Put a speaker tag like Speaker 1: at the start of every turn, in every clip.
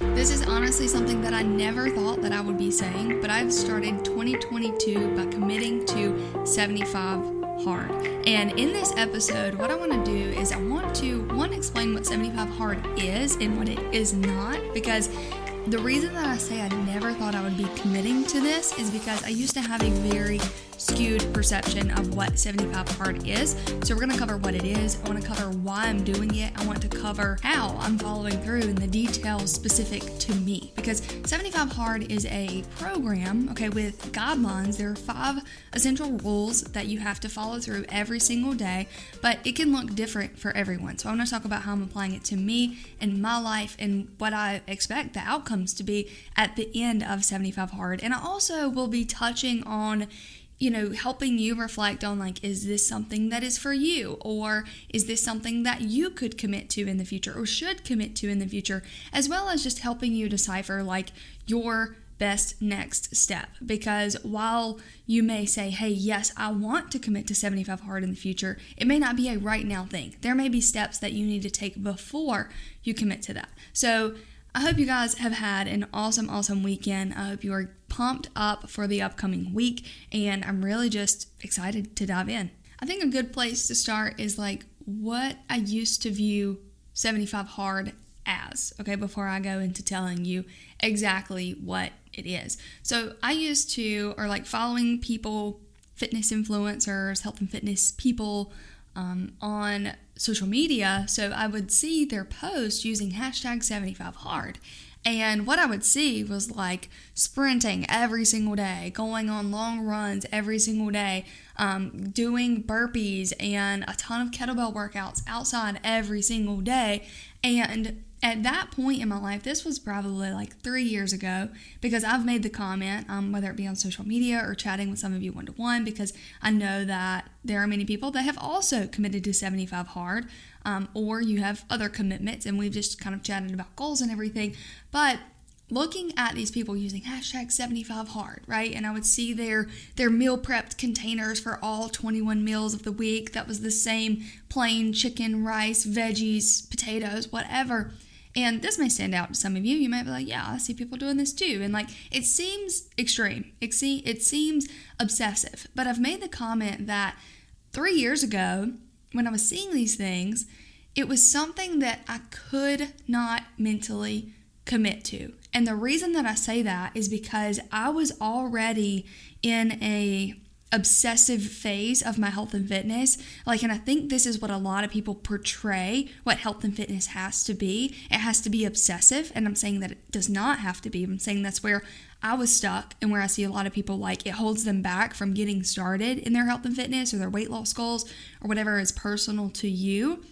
Speaker 1: This is honestly something that I never thought that I would be saying, but I've started 2022 by committing to 75 hard. And in this episode, what I want to do is I want to one explain what 75 hard is and what it is not because the reason that I say I never thought I would be committing to this is because I used to have a very skewed perception of what 75 hard is. So we're going to cover what it is. I want to cover why I'm doing it. I want to cover how I'm following through and the details specific to me because 75 hard is a program, okay, with guidelines. There are five essential rules that you have to follow through every single day, but it can look different for everyone. So I want to talk about how I'm applying it to me and my life and what I expect the outcomes to be at the end of 75 hard. And I also will be touching on you know, helping you reflect on like, is this something that is for you? Or is this something that you could commit to in the future or should commit to in the future? As well as just helping you decipher like your best next step. Because while you may say, hey, yes, I want to commit to 75 hard in the future, it may not be a right now thing. There may be steps that you need to take before you commit to that. So, I hope you guys have had an awesome, awesome weekend. I hope you are pumped up for the upcoming week, and I'm really just excited to dive in. I think a good place to start is like what I used to view 75 hard as, okay, before I go into telling you exactly what it is. So I used to, or like following people, fitness influencers, health and fitness people um, on social media. So I would see their posts using hashtag 75hard. And what I would see was like sprinting every single day, going on long runs every single day, um, doing burpees and a ton of kettlebell workouts outside every single day. And at that point in my life, this was probably like three years ago, because I've made the comment, um, whether it be on social media or chatting with some of you one to one, because I know that there are many people that have also committed to 75 hard, um, or you have other commitments, and we've just kind of chatted about goals and everything. But looking at these people using hashtag 75 hard right? And i would see their their meal prepped containers for all 21 meals of the week. That was the same plain chicken rice veggies potatoes whatever and this may stand out to some of you. You might be like, yeah, I see people doing this too. And like, it seems extreme. It, see, it seems obsessive. But I've made the comment that three years ago, when I was seeing these things, it was something that I could not mentally commit to. And the reason that I say that is because I was already in a obsessive phase of my health and fitness. Like, and I think this is what a lot of people portray what health and fitness has to be. It has to be obsessive. And I'm saying that it does not have to be. I'm saying that's where I was stuck and where I see a lot of people like it holds them back from getting started in their health and fitness or their weight loss goals or whatever is personal to you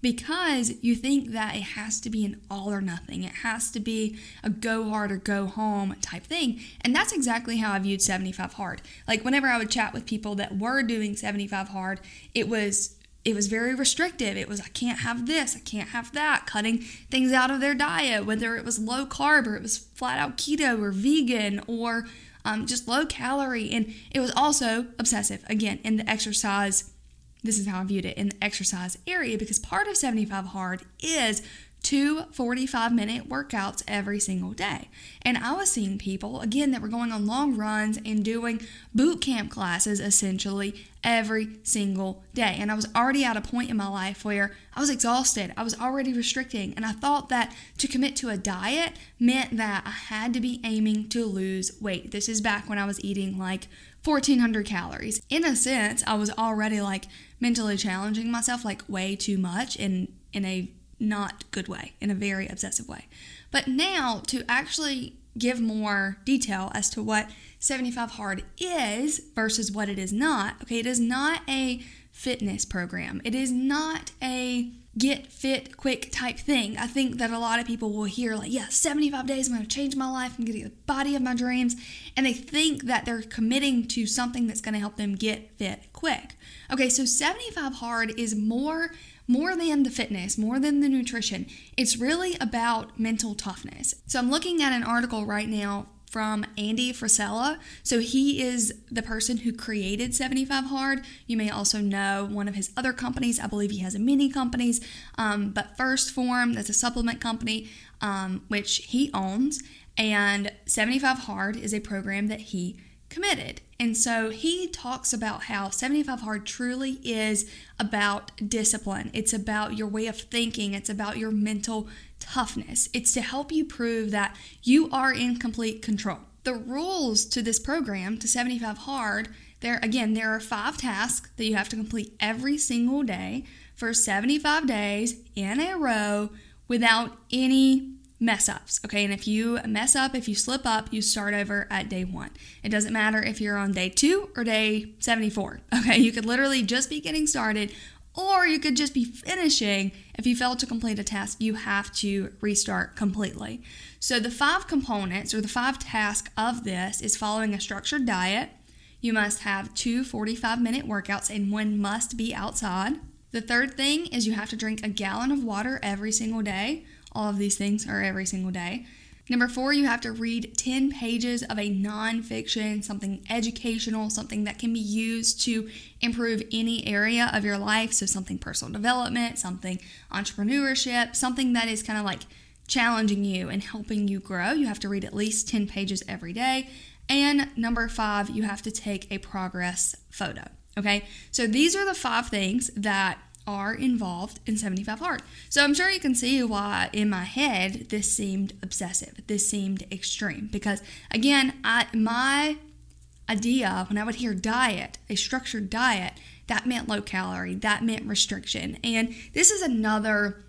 Speaker 1: because you think that it has to be an all or nothing. It has to be a go hard or go home type thing. And that's exactly how I viewed 75 hard. Like whenever I would chat with people that were doing 75 hard, it was it was very restrictive. It was I can't have this, I can't have that, cutting things out of their diet, whether it was low carb or it was flat out keto or vegan or um, just low calorie. And it was also obsessive again in the exercise this is how I viewed it in the exercise area because part of 75 hard is two 45 minute workouts every single day. And I was seeing people, again, that were going on long runs and doing boot camp classes essentially every single day. And I was already at a point in my life where I was exhausted. I was already restricting. And I thought that to commit to a diet meant that I had to be aiming to lose weight. This is back when I was eating like 1400 calories. In a sense, I was already like mentally challenging myself like way too much in in a not good way, in a very obsessive way. But now to actually give more detail as to what 75 hard is versus what it is not. Okay, it is not a fitness program. It is not a get fit quick type thing. I think that a lot of people will hear, like, yeah, 75 days, I'm going to change my life, I'm going to get the body of my dreams. And they think that they're committing to something that's going to help them get fit quick. Okay, so 75 hard is more. More than the fitness, more than the nutrition, it's really about mental toughness. So, I'm looking at an article right now from Andy Frisella. So he is the person who created 75 Hard. You may also know one of his other companies. I believe he has many companies, um, but 1st Form, that's a supplement company, um, which he owns. And 75 Hard is a program that he committed. And so he talks about how 75 Hard truly is about discipline. It's about your way of thinking, it's about your mental toughness. It's to help you prove that you are in complete control. The rules to this program, to 75 Hard, there again, there are five tasks that you have to complete every single day for 75 days in a row without any mess ups. Okay, and if you mess up, if you slip up, you start over at day one. It doesn't matter if you're on day two or day 74. Okay, you could literally just be getting started, or you could just be finishing. If you fail to complete a task, you have to restart completely. So, the five components or the five tasks of this is following a structured diet. You must have two 45 minute workouts, and one must be outside. The third thing is you have to drink a gallon of water every single day. All of these things are every single day. Number four, you have to read 10 pages of a nonfiction, something educational, something that can be used to improve any area of your life. So, something personal development, something entrepreneurship, something that is kind of like challenging you and helping you grow. You have to read at least 10 pages every day. And number five, you have to take a progress photo. Okay, so these are the five things that are involved in 75 Hard. So I'm sure you can see why in my head this seemed obsessive. This seemed extreme because again, I my idea when I would hear diet, a structured diet, that meant low calorie, that meant restriction. And this is another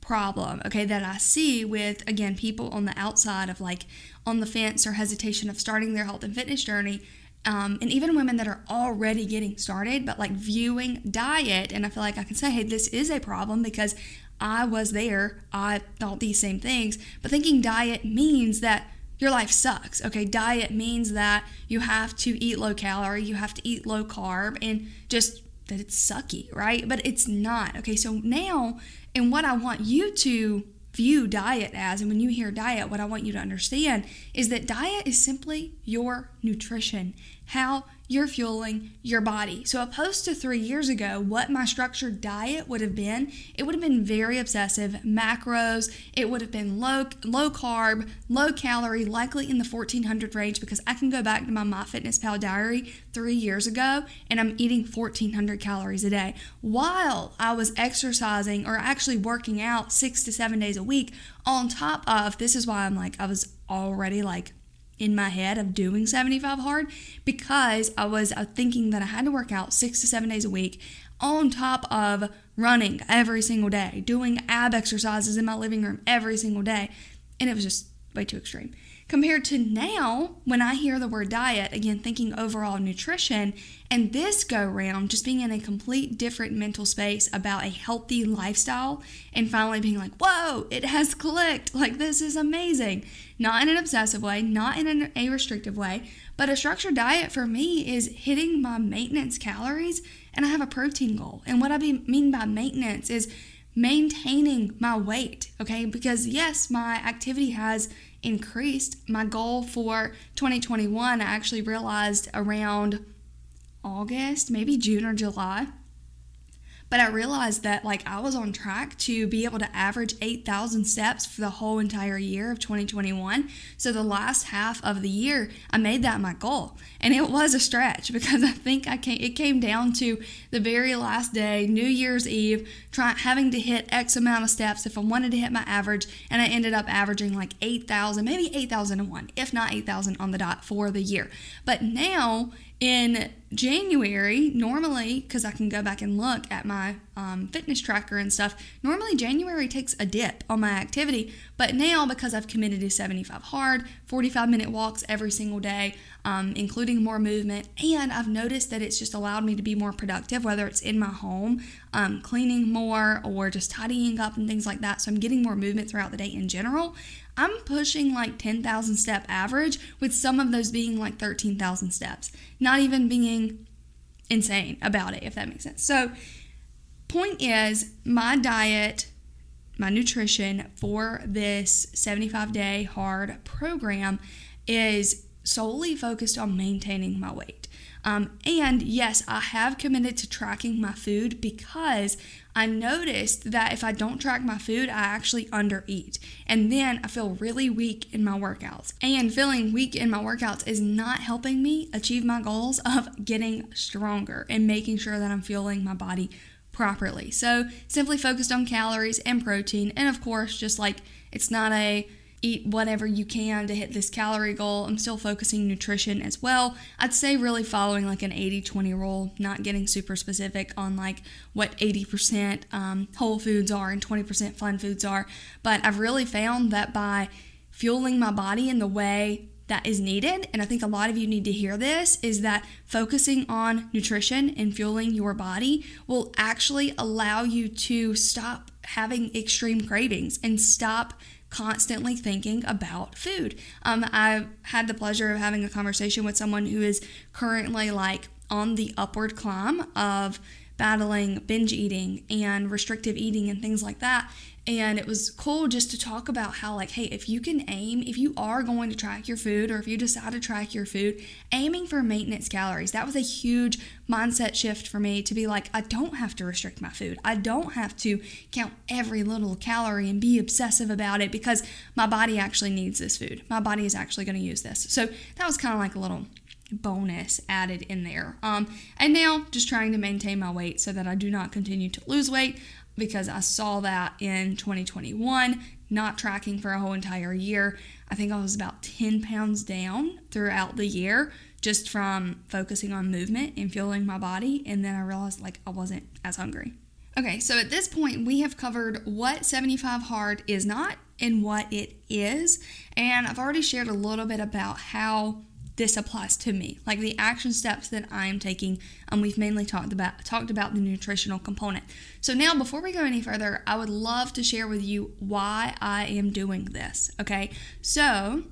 Speaker 1: problem, okay, that I see with again people on the outside of like on the fence or hesitation of starting their health and fitness journey um, and even women that are already getting started, but like viewing diet, and I feel like I can say, hey, this is a problem because I was there. I thought these same things, but thinking diet means that your life sucks. Okay, diet means that you have to eat low calorie, you have to eat low carb, and just that it's sucky, right? But it's not. Okay, so now, and what I want you to view diet as, and when you hear diet, what I want you to understand is that diet is simply your nutrition, how you're fueling your body. So, opposed to three years ago, what my structured diet would have been, it would have been very obsessive macros. It would have been low, low carb, low calorie, likely in the 1400 range because I can go back to my MyFitnessPal diary three years ago and I'm eating 1400 calories a day while I was exercising or actually working out six to seven days a week. On top of this, is why I'm like, I was already like in my head of doing 75 hard because I was uh, thinking that I had to work out six to seven days a week on top of running every single day, doing ab exercises in my living room every single day. And it was just way too extreme compared to now when I hear the word diet, again, thinking overall nutrition, and this go round just being in a complete different mental space about a healthy lifestyle and finally being like, whoa, it has clicked. Like, this is amazing. Not in an obsessive way, not in an, a restrictive way, but a structured diet for me is hitting my maintenance calories and I have a protein goal. And what I be, mean by maintenance is maintaining my weight, okay? Because yes, my activity has increased. My goal for 2021, I actually realized around August, maybe June or July, but I realized that like I was on track to be able to average 8,000 steps for the whole entire year of 2021. So the last half of the year, I made that my goal. And it was a stretch because I think I came, it came down to the very last day, New Year's Eve, trying having to hit X amount of steps if I wanted to hit my average. And I ended up averaging like 8,000, maybe 8,001, if not 8,000 on the dot for the year. But now in January, normally, because I can go back and look at my um, fitness tracker and stuff, normally January takes a dip on my activity. But now, because I've committed to 75 hard, 45 minute walks every single day, um, including more movement, and I've noticed that it's just allowed me to be more productive, whether it's in my home, um, cleaning more, or just tidying up and things like that. So I'm getting more movement throughout the day in general. I'm pushing like 10,000 step average, with some of those being like 13,000 steps. Not even being insane about it, if that makes sense. So, point is, my diet, my nutrition for this 75 day hard program is solely focused on maintaining my weight. Um, and yes, I have committed to tracking my food because I noticed that if I don't track my food, I actually undereat. And then I feel really weak in my workouts. And feeling weak in my workouts is not helping me achieve my goals of getting stronger and making sure that I'm fueling my body properly. So, simply focused on calories and protein. And of course, just like it's not a eat whatever you can to hit this calorie goal. I'm still focusing nutrition as well. I'd say really following like an 80 20 rule, not getting super specific on like what 80% um, whole foods are and 20% fun foods are. But I've really found that by fueling my body in the way that is needed, and I think a lot of you need to hear this, is that focusing on nutrition and fueling your body will actually allow you to stop having extreme cravings and stop constantly thinking about food. Um, I had the pleasure of having a conversation with someone who is currently like on the upward climb of battling binge eating and restrictive eating and things like that. And it was cool just to talk about how, like, hey, if you can aim, if you are going to track your food or if you decide to track your food, aiming for maintenance calories. That was a huge mindset shift for me to be like, I don't have to restrict my food. I don't have to count every little calorie and be obsessive about it because my body actually needs this food. My body is actually going to use this. So that was kind of like a little bonus added in there. Um, and now just trying to maintain my weight so that I do not continue to lose weight because I saw that in 2021, not tracking for a whole entire year. I think I was about 10 pounds down throughout the year just from focusing on movement and fueling my body. And then I realized like I wasn't as hungry. Okay, so at this point, we have covered what 75 hard is not and what it is. And I've already shared a little bit about how this applies to me. Like the action steps that i am taking and we've mainly talked about talked about the nutritional component. So now before we go any further i would love to share with you why i am doing this okay? So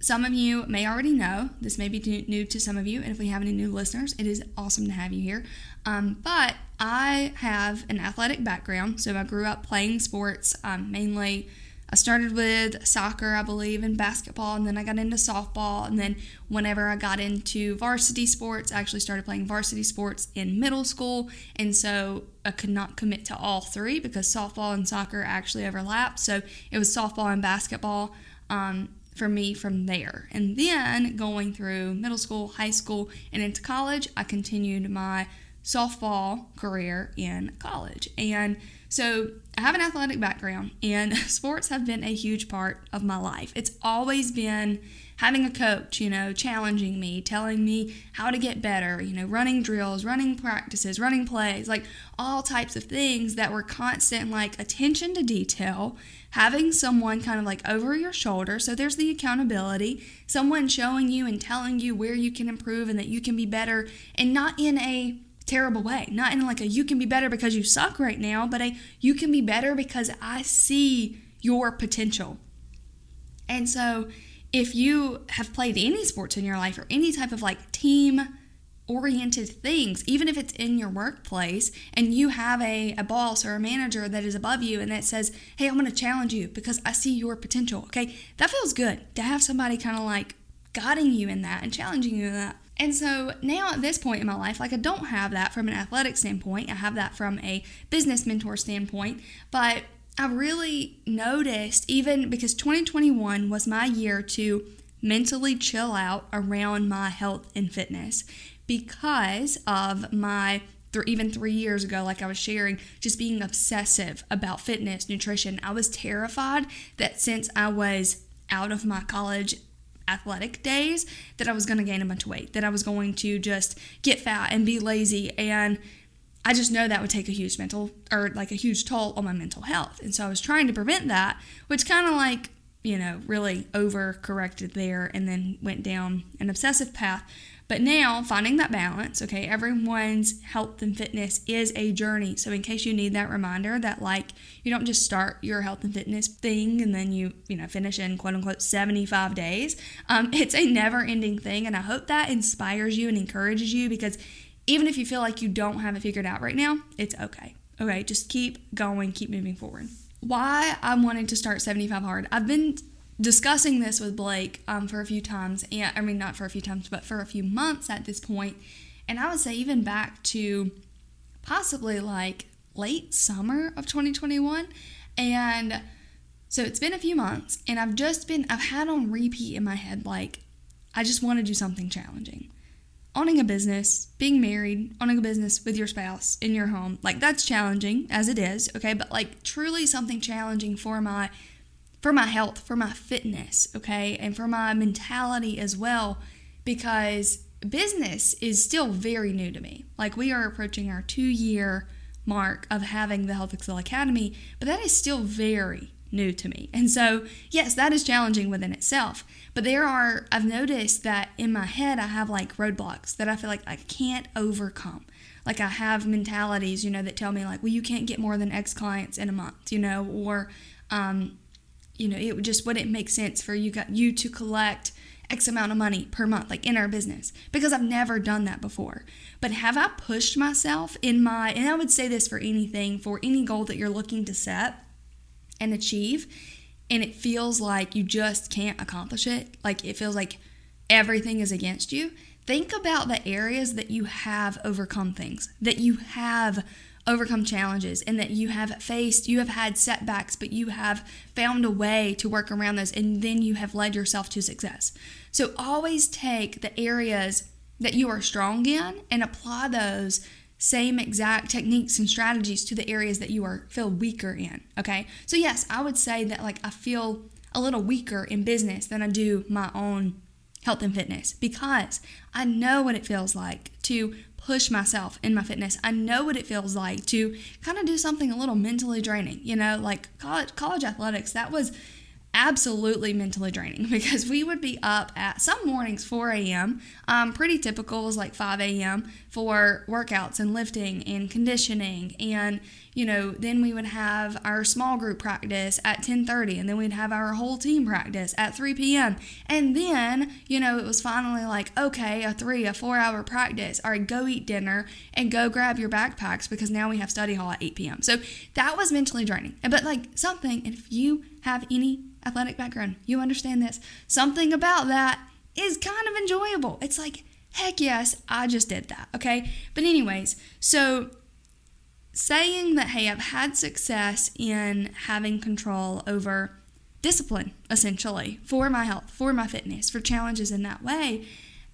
Speaker 1: some of you may already know this may be new to some of you and if we have any new listeners it is awesome to have you here. Um, but i have an athletic background so i grew up playing sports um, mainly I started with soccer, I believe, and basketball, and then I got into softball. And then, whenever I got into varsity sports, I actually started playing varsity sports in middle school. And so I could not commit to all three because softball and soccer actually overlap. So it was softball and basketball. Um, for me from there. And then going through middle school, high school, and into college, I continued my softball career in college. And so I have an athletic background, and sports have been a huge part of my life. It's always been having a coach, you know, challenging me, telling me how to get better, you know, running drills, running practices, running plays, like all types of things that were constant, like attention to detail, having someone kind of like over your shoulder. So there's the accountability, someone showing you and telling you where you can improve and that you can be better, and not in a terrible way. Not in like a you can be better because you suck right now, but a you can be better because I see your potential. And so if you have played any sports in your life or any type of like team oriented things, even if it's in your workplace and you have a, a boss or a manager that is above you and that says, Hey, I'm going to challenge you because I see your potential. Okay. That feels good to have somebody kind of like guiding you in that and challenging you in that. And so now at this point in my life, like I don't have that from an athletic standpoint, I have that from a business mentor standpoint, but I really noticed, even because 2021 was my year to mentally chill out around my health and fitness because of my even three years ago, like I was sharing, just being obsessive about fitness, nutrition. I was terrified that since I was out of my college athletic days that I was going to gain a bunch of weight, that I was going to just get fat and be lazy. And I just know that would take a huge mental or like a huge toll on my mental health. And so I was trying to prevent that, which kind of like, you know, really over corrected there and then went down an obsessive path. But now, finding that balance, okay, everyone's health and fitness is a journey. So, in case you need that reminder that, like, you don't just start your health and fitness thing and then you, you know, finish in quote unquote 75 days, um, it's a never ending thing. And I hope that inspires you and encourages you because even if you feel like you don't have it figured out right now, it's okay. Okay, just keep going, keep moving forward. Why I'm wanting to start 75 hard. I've been discussing this with Blake um, for a few times, and I mean, not for a few times, but for a few months at this point, and I would say even back to possibly like late summer of 2021. And so it's been a few months, and I've just been, I've had on repeat in my head, like, I just want to do something challenging. Owning a business, being married, owning a business with your spouse in your home, like that's challenging as it is, okay? But like truly something challenging for my for my health, for my fitness, okay? And for my mentality as well because business is still very new to me. Like we are approaching our 2-year mark of having the Health Excel Academy, but that is still very new to me. And so, yes, that is challenging within itself. But there are, I've noticed that in my head, I have like roadblocks that I feel like I can't overcome. Like I have mentalities, you know, that tell me like, well, you can't get more than X clients in a month, you know, or, um, you know, it just wouldn't make sense for you got you to collect X amount of money per month, like in our business, because I've never done that before. But have I pushed myself in my, and I would say this for anything, for any goal that you're looking to set and achieve, and it feels like you just can't accomplish it, like it feels like everything is against you. Think about the areas that you have overcome things, that you have overcome challenges and that you have faced, you have had setbacks, but you have found a way to work around those and then you have led yourself to success. So always take the areas that you are strong in and apply those same exact techniques and strategies to the areas that you are feel weaker in, okay? So yes, I would say that like I feel a little weaker in business than I do my own health and fitness because I know what it feels like to push myself in my fitness. I know what it feels like to kind of do something a little mentally draining. You know, like college college athletics, that was absolutely mentally draining because we would be up at some mornings 4 a.m. Um, pretty typical was like 5 a.m. for workouts and lifting and conditioning and you know then we would have our small group practice at 10:30 and then we'd have our whole team practice at 3 p.m. and then you know it was finally like okay a 3 a 4 hour practice all right go eat dinner and go grab your backpacks because now we have study hall at 8 p.m. so that was mentally draining but like something if you have any athletic background, you understand this. Something about that is kind of enjoyable. It's like, heck yes, I just did that. Okay. But, anyways, so saying that, hey, I've had success in having control over discipline, essentially, for my health, for my fitness, for challenges in that way.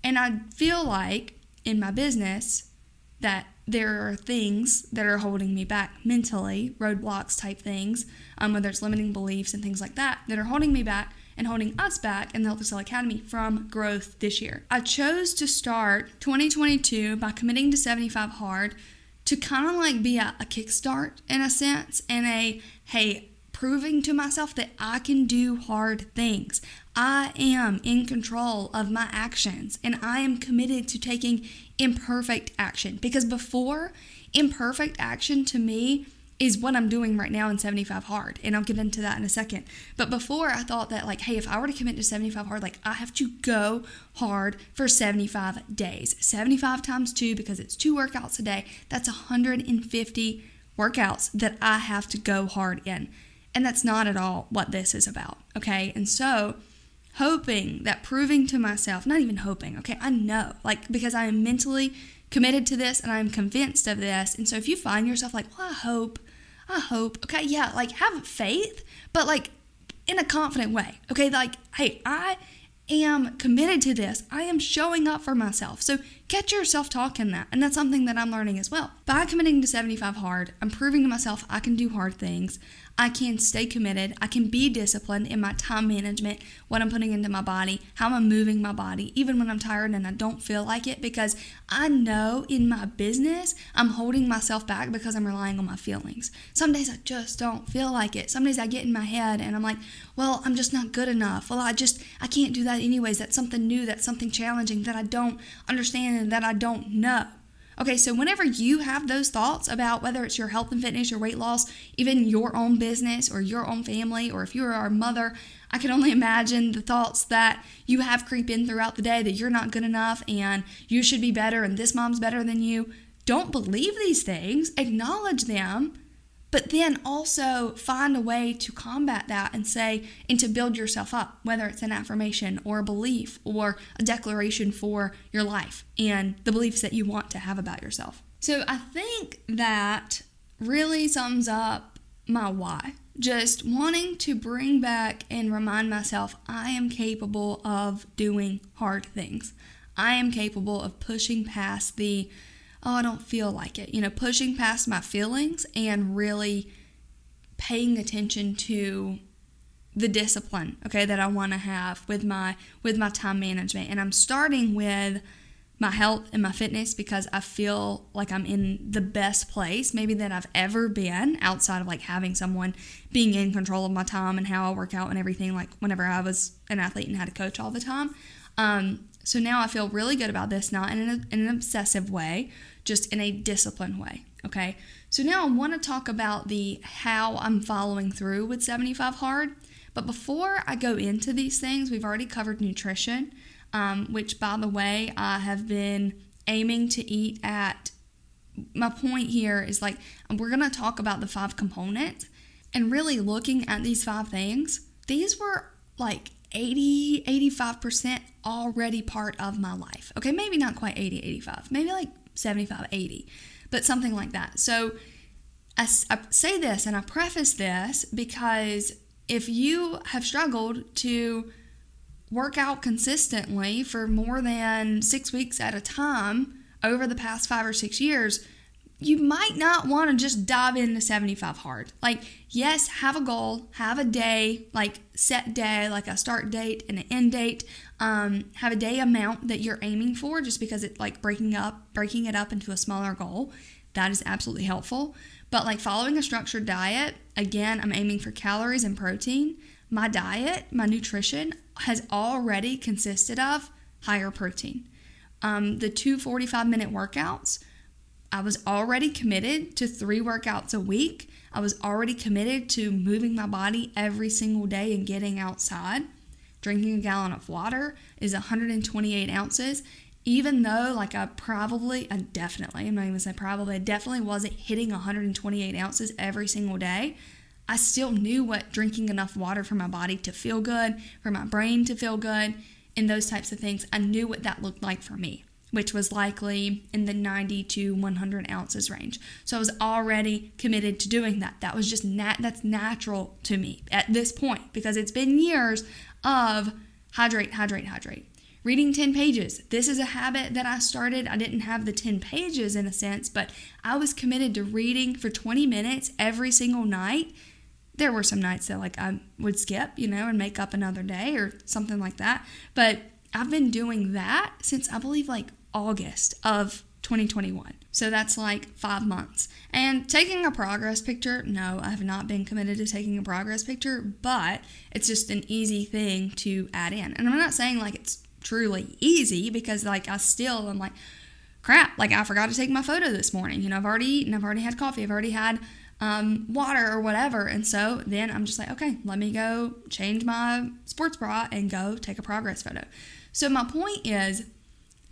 Speaker 1: And I feel like in my business that there are things that are holding me back mentally, roadblocks type things, um, whether it's limiting beliefs and things like that, that are holding me back and holding us back in the Health Excel Academy from growth this year. I chose to start 2022 by committing to 75 hard to kind of like be a, a kickstart in a sense and a hey, proving to myself that I can do hard things. I am in control of my actions and I am committed to taking imperfect action because before imperfect action to me is what I'm doing right now in 75 hard and I'll get into that in a second. But before I thought that like hey if I were to commit to 75 hard like I have to go hard for 75 days. 75 times 2 because it's two workouts a day. That's 150 workouts that I have to go hard in. And that's not at all what this is about, okay? And so hoping that proving to myself, not even hoping, okay, I know, like, because I am mentally committed to this and I'm convinced of this. And so if you find yourself like, well, I hope, I hope, okay, yeah, like have faith, but like in a confident way, okay, like, hey, I am committed to this. I am showing up for myself. So catch yourself talking that. And that's something that I'm learning as well. By committing to 75 hard, I'm proving to myself I can do hard things. I can stay committed. I can be disciplined in my time management, what I'm putting into my body, how I'm moving my body, even when I'm tired and I don't feel like it, because I know in my business, I'm holding myself back because I'm relying on my feelings. Some days I just don't feel like it. Some days I get in my head and I'm like, well, I'm just not good enough. Well, I just, I can't do that anyways. That's something new. That's something challenging that I don't understand that I don't know. Okay, so whenever you have those thoughts about whether it's your health and fitness, your weight loss, even your own business or your own family, or if you're our mother, I can only imagine the thoughts that you have creep in throughout the day that you're not good enough and you should be better and this mom's better than you. Don't believe these things, acknowledge them, but then also find a way to combat that and say, and to build yourself up, whether it's an affirmation or a belief or a declaration for your life and the beliefs that you want to have about yourself. So I think that really sums up my why. Just wanting to bring back and remind myself I am capable of doing hard things. I am capable of pushing past the oh, I don't feel like it. You know, pushing past my feelings and really paying attention to the discipline, okay, that I want to have with my with my time management. And I'm starting with my health and my fitness because I feel like I'm in the best place maybe that I've ever been outside of like having someone being in control of my time and how I work out and everything like whenever I was an athlete and had a coach all the time. Um, so now I feel really good about this, not in an, in an obsessive way, just in a disciplined way. Okay. So now I want to talk about the how I'm following through with 75 hard. But before I go into these things, we've already covered nutrition, um, which by the way, I have been aiming to eat at. My point here is like, we're going to talk about the five components and really looking at these five things. These were like 80, 85% already part of my life. Okay, maybe not quite 80, 85, maybe like 75, 80, but something like that. So I, I say this and I preface this because if you have struggled to work out consistently for more than six weeks at a time over the past five or six years, you might not want to just dive into 75 hard. Like, yes, have a goal, have a day, like set day, like a start date and an end date. Um, have a day amount that you're aiming for, just because it's like breaking up, breaking it up into a smaller goal. That is absolutely helpful. But like following a structured diet, again, I'm aiming for calories and protein. My diet, my nutrition has already consisted of higher protein. Um, the two 45 minute workouts I was already committed to three workouts a week. I was already committed to moving my body every single day and getting outside. Drinking a gallon of water is 128 ounces. Even though, like, I probably, I definitely, I'm not even saying probably, I definitely wasn't hitting 128 ounces every single day. I still knew what drinking enough water for my body to feel good, for my brain to feel good, and those types of things. I knew what that looked like for me which was likely in the 90 to 100 ounces range. So I was already committed to doing that. That was just nat- that's natural to me at this point because it's been years of hydrate, hydrate, hydrate. Reading 10 pages. This is a habit that I started. I didn't have the 10 pages in a sense, but I was committed to reading for 20 minutes every single night. There were some nights that like I would skip, you know, and make up another day or something like that. But I've been doing that since I believe like August of 2021. So that's like five months. And taking a progress picture, no, I have not been committed to taking a progress picture, but it's just an easy thing to add in. And I'm not saying like it's truly easy because like I still am like, crap, like I forgot to take my photo this morning. You know, I've already eaten, I've already had coffee, I've already had um, water or whatever. And so then I'm just like, okay, let me go change my sports bra and go take a progress photo. So my point is,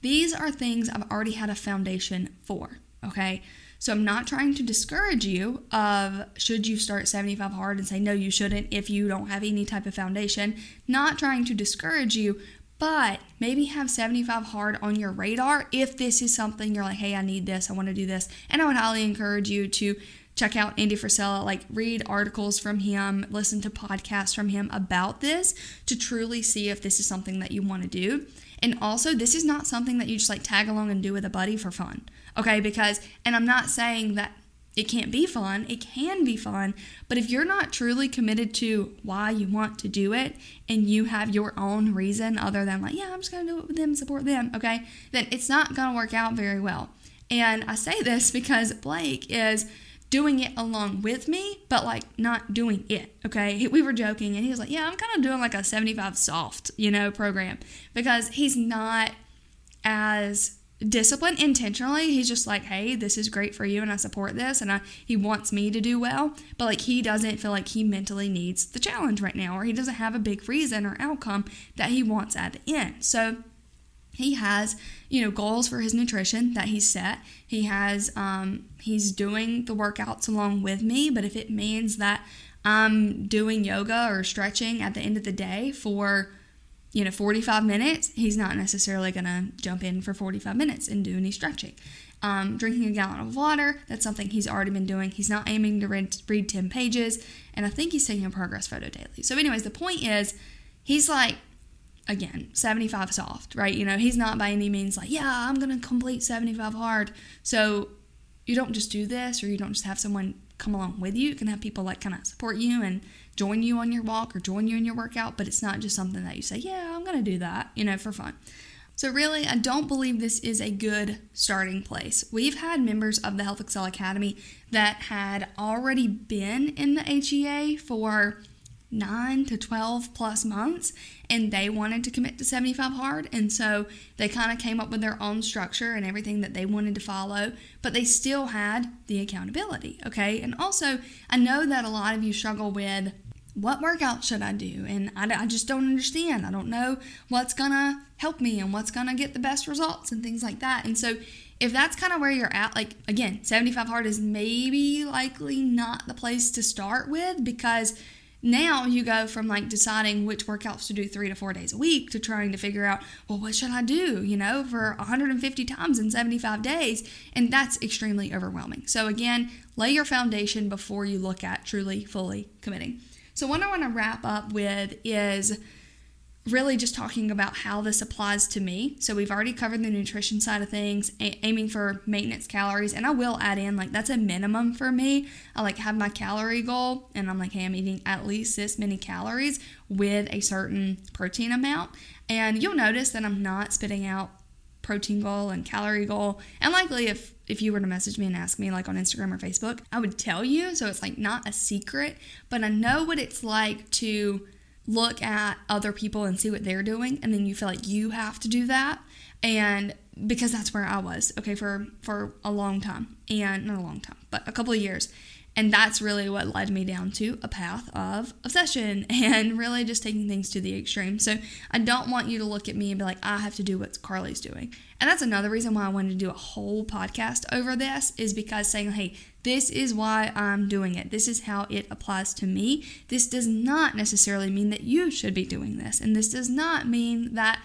Speaker 1: these are things I've already had a foundation for, okay? So I'm not trying to discourage you of should you start 75 hard and say no you shouldn't if you don't have any type of foundation. Not trying to discourage you, but maybe have 75 hard on your radar if this is something you're like, hey, I need this, I want to do this. And I would highly encourage you to check out Andy Frisella, like read articles from him, listen to podcasts from him about this to truly see if this is something that you want to do. And also, this is not something that you just like tag along and do with a buddy for fun. Okay, because, and I'm not saying that it can't be fun, it can be fun, but if you're not truly committed to why you want to do it and you have your own reason other than like, yeah, I'm just gonna do it with them, support them, okay, then it's not gonna work out very well. And I say this because Blake is doing it along with me, but like not doing it. Okay. We were joking and he was like, Yeah, I'm kind of doing like a 75 soft, you know, program because he's not as disciplined intentionally. He's just like, Hey, this is great for you and I support this and I, he wants me to do well, but like he doesn't feel like he mentally needs the challenge right now or he doesn't have a big reason or outcome that he wants at the end. So he has you know goals for his nutrition that he's set. He has um, he's doing the workouts along with me but if it means that i'm doing yoga or stretching at the end of the day for you know 45 minutes he's not necessarily going to jump in for 45 minutes and do any stretching. Um, drinking a gallon of water that's something he's already been doing. He's not aiming to read, read 10 pages and i think he's taking a progress photo daily. So anyways the point is he's like again 75 soft right? You know he's not by any means like yeah i'm gonna complete 75 hard. So you don't just do this or you don't just have someone come along with you. You can have people like kind of support you and join you on your walk or join you in your workout but it's not just something that you say yeah i'm gonna do that you know for fun. So really i don't believe this is a good starting place. We've had members of the health excel academy that had already been in the hea for 9 to 12 plus months and they wanted to commit to 75 hard and so they kind of came up with their own structure and everything that they wanted to follow but they still had the accountability okay? And also i know that a lot of you struggle with what workout should i do? And i, I just don't understand. I don't know what's gonna help me and what's gonna get the best results and things like that. And so if that's kind of where you're at like again 75 hard is maybe likely not the place to start with because now you go from like deciding which workouts to do three to four days a week to trying to figure out, well, what should I do, you know, for 150 times in 75 days? And that's extremely overwhelming. So, again, lay your foundation before you look at truly, fully committing. So, what I want to wrap up with is really just talking about how this applies to me. So we've already covered the nutrition side of things, a- aiming for maintenance calories, and I will add in like that's a minimum for me. I like have my calorie goal, and I'm like, hey, I'm eating at least this many calories with a certain protein amount, and you'll notice that I'm not spitting out protein goal and calorie goal, and likely if if you were to message me and ask me like on Instagram or Facebook, I would tell you. So it's like not a secret, but I know what it's like to look at other people and see what they're doing and then you feel like you have to do that. And because that's where I was okay for for a long time. And not a long time but a couple of years and that's really what led me down to a path of obsession and really just taking things to the extreme. So I don't want you to look at me and be like, I have to do what Carly's doing. And that's another reason why I wanted to do a whole podcast over this is because saying, hey, this is why I'm doing it. This is how it applies to me. This does not necessarily mean that you should be doing this. And this does not mean that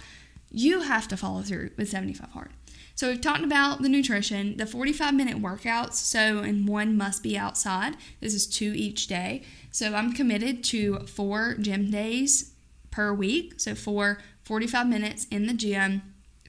Speaker 1: you have to follow through with 75 hard. So we've talked about the nutrition, the 45 minute workouts. So, and one must be outside. This is two each day. So I'm committed to four gym days per week. So for 45 minutes in the gym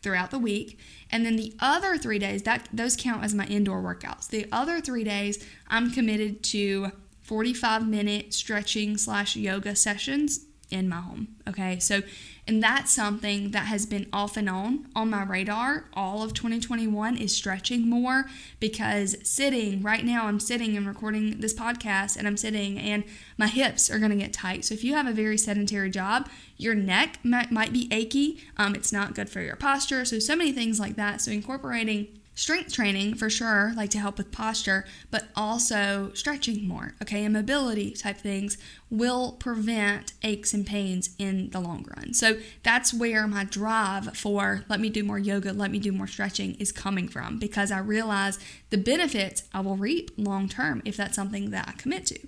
Speaker 1: throughout the week. And then the other three days, that those count as my indoor workouts. The other three days, I'm committed to 45 minute stretching slash yoga sessions in my home. Okay, so and that's something that has been off and on on my radar all of 2021 is stretching more because sitting right now, I'm sitting and recording this podcast and I'm sitting and my hips are going to get tight. So if you have a very sedentary job, your neck might, might be achy. Um, it's not good for your posture. So, so many things like that. So, incorporating strength training for sure, like to help with posture, but also stretching more, okay, and mobility type things will prevent aches and pains in the long run. So that's where my drive for let me do more yoga, let me do more stretching is coming from because I realize the benefits I will reap long term if that's something that I commit to.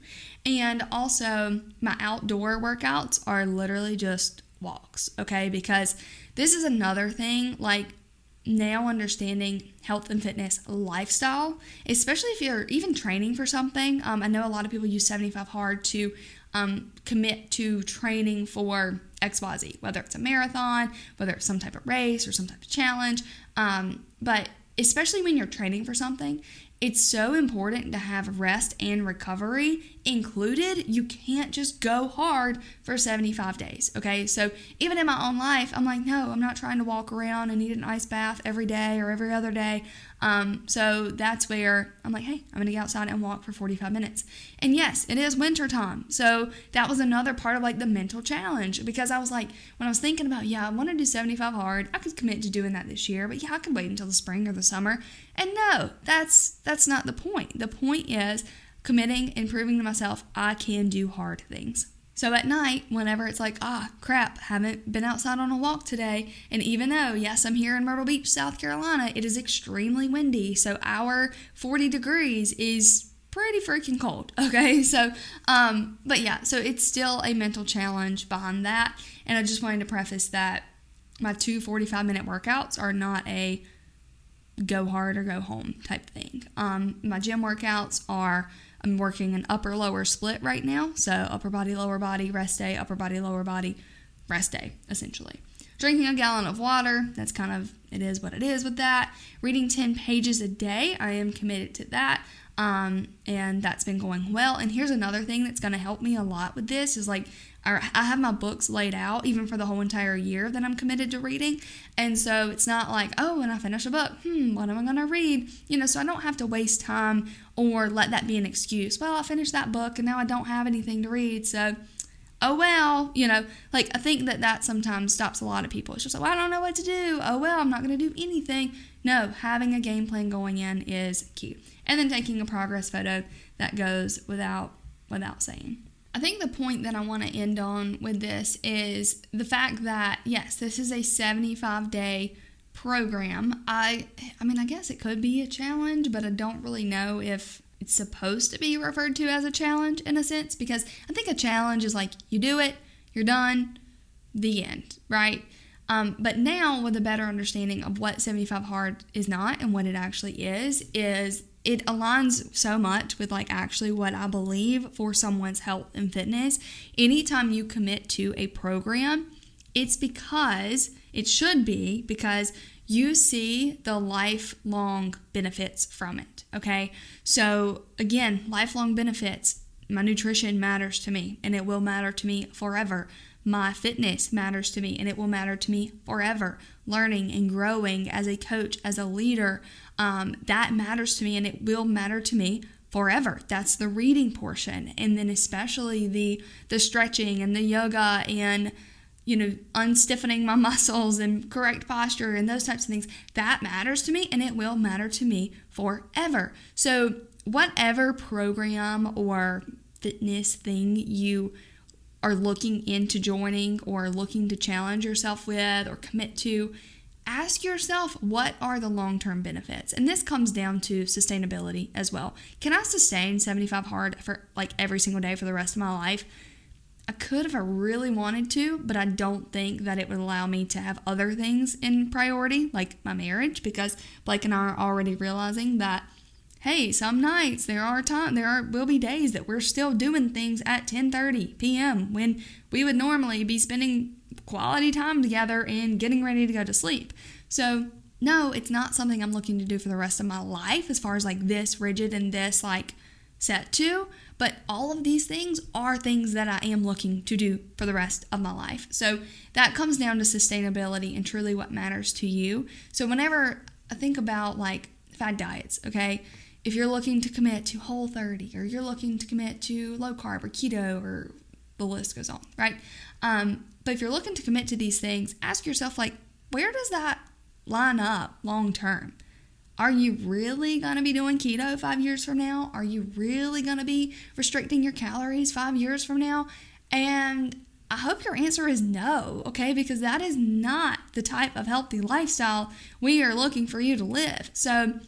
Speaker 1: And also, my outdoor workouts are literally just walks, okay, because this is another thing like now understanding health and fitness lifestyle, especially if you're even training for something. Um, I know a lot of people use 75 hard to um, commit to training for XYZ, whether it's a marathon, whether it's some type of race or some type of challenge. Um, but especially when you're training for something, it's so important to have rest and recovery included. You can't just go hard for 75 days, okay? So, even in my own life, I'm like, no, I'm not trying to walk around and need an ice bath every day or every other day. Um, so that's where I'm like, hey, I'm gonna get outside and walk for 45 minutes. And yes, it is winter time. So that was another part of like the mental challenge because I was like, when I was thinking about, yeah, I want to do 75 hard, I could commit to doing that this year, but yeah, I could wait until the spring or the summer. And no, that's that's not the point. The point is committing and proving to myself I can do hard things. So at night, whenever it's like, ah, crap, haven't been outside on a walk today, and even though, yes, I'm here in Myrtle Beach, South Carolina, it is extremely windy. So our 40 degrees is pretty freaking cold. Okay. So, um, but yeah, so it's still a mental challenge behind that. And I just wanted to preface that my two 45 minute workouts are not a go hard or go home type thing. Um, my gym workouts are I'm working an upper lower split right now. So upper body, lower body, rest day, upper body, lower body, rest day, essentially. Drinking a gallon of water, that's kind of, it is what it is with that. Reading 10 pages a day, I am committed to that. Um, and that's been going well. And here's another thing that's going to help me a lot with this is like I have my books laid out even for the whole entire year that I'm committed to reading. And so it's not like, oh, when I finish a book, hmm, what am I going to read? You know, so I don't have to waste time or let that be an excuse. Well, I finished that book and now I don't have anything to read. So, oh well, you know, like I think that that sometimes stops a lot of people. It's just like, well, I don't know what to do. Oh well, I'm not going to do anything. No, having a game plan going in is key. And then taking a progress photo that goes without without saying. I think the point that I want to end on with this is the fact that yes, this is a 75 day program. I I mean, I guess it could be a challenge, but I don't really know if it's supposed to be referred to as a challenge in a sense because I think a challenge is like you do it, you're done, the end, right? Um, but now, with a better understanding of what 75 hard is not and what it actually is, is it aligns so much with like actually what I believe for someone's health and fitness. Anytime you commit to a program, it's because it should be because you see the lifelong benefits from it. Okay. So, again, lifelong benefits. My nutrition matters to me and it will matter to me forever. My fitness matters to me and it will matter to me forever. Learning and growing as a coach, as a leader, um, that matters to me and it will matter to me forever. That's the reading portion. And then especially the the stretching and the yoga and you know, unstiffening my muscles and correct posture and those types of things. That matters to me and it will matter to me forever. So, whatever program or fitness thing you are looking into joining or looking to challenge yourself with or commit to, ask yourself what are the long term benefits? And this comes down to sustainability as well. Can I sustain 75 hard for like every single day for the rest of my life? I could if I really wanted to, but I don't think that it would allow me to have other things in priority, like my marriage, because Blake and I are already realizing that hey, some nights there are time there are will be days that we're still doing things at 10:30 p.m. when we would normally be spending quality time together and getting ready to go to sleep. So, no, it's not something I'm looking to do for the rest of my life as far as like this rigid and this like set to, but all of these things are things that I am looking to do for the rest of my life. So that comes down to sustainability and truly what matters to you. So whenever I think about like fad diets, okay, if you're looking to commit to whole 30 or you're looking to commit to low carb or keto or the list goes on, right? Um, but if you're looking to commit to these things, ask yourself like, where does that line up long term? Are you really going to be doing keto five years from now? Are you really going to be restricting your calories five years from now? And I hope your answer is no, okay? Because that is not the type of healthy lifestyle we are looking for you to live. So,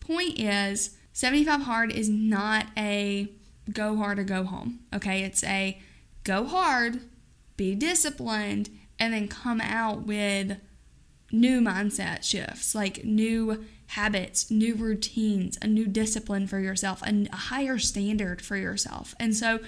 Speaker 1: point is 75 hard is not a go hard or go home, okay? It's a go hard, be disciplined, and then come out with new mindset shifts, like new habits, new routines, a new discipline for yourself, and a higher standard for yourself. And so,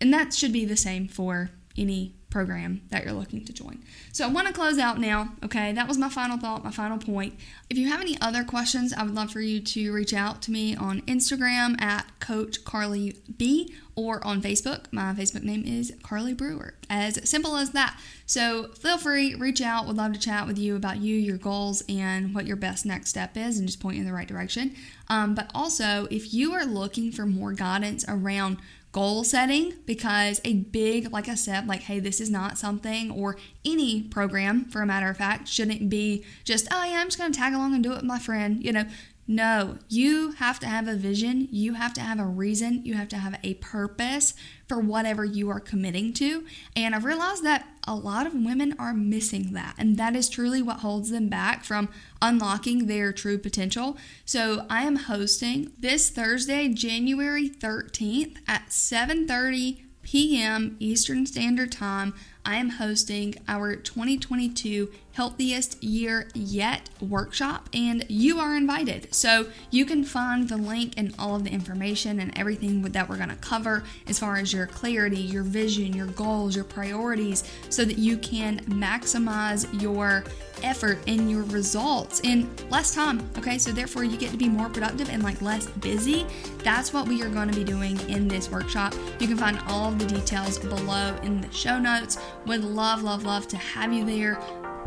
Speaker 1: and that should be the same for any program that you're looking to join. So I want to close out now. Okay, that was my final thought, my final point. If you have any other questions, I would love for you to reach out to me on Instagram at Coach Carly B or on Facebook. My Facebook name is Carly Brewer. As simple as that. So feel free, reach out. Would love to chat with you about you, your goals, and what your best next step is, and just point you in the right direction. Um, but also, if you are looking for more guidance around goal setting because a big, like I said, like, hey, this is not something, or any program for a matter of fact, shouldn't be just, oh, yeah, I'm just going to tag along and do it with my friend. You know, No, you have to have a vision. You have to have a reason. You have to have a purpose for whatever you are committing to. And I've realized that a lot of women are missing that. And that is truly what holds them back from unlocking their true potential. So I am hosting this Thursday, January 13th at 7:30 p.m. Eastern Standard Time. I am hosting our 2022 Healthiest Year Yet workshop, and you are invited. So you can find the link and all of the information and everything that we're going to cover as far as your clarity, your vision, your goals, your priorities, so that you can maximize your effort and your results in less time. Okay, so therefore you get to be more productive and like less busy. That's what we are going to be doing in this workshop. You can find all of the details below in the show notes. Would love, love, love to have you there.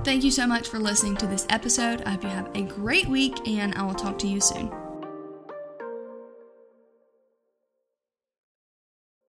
Speaker 1: Thank you so much for listening to this episode. I hope you have a great week, and I will talk to you soon.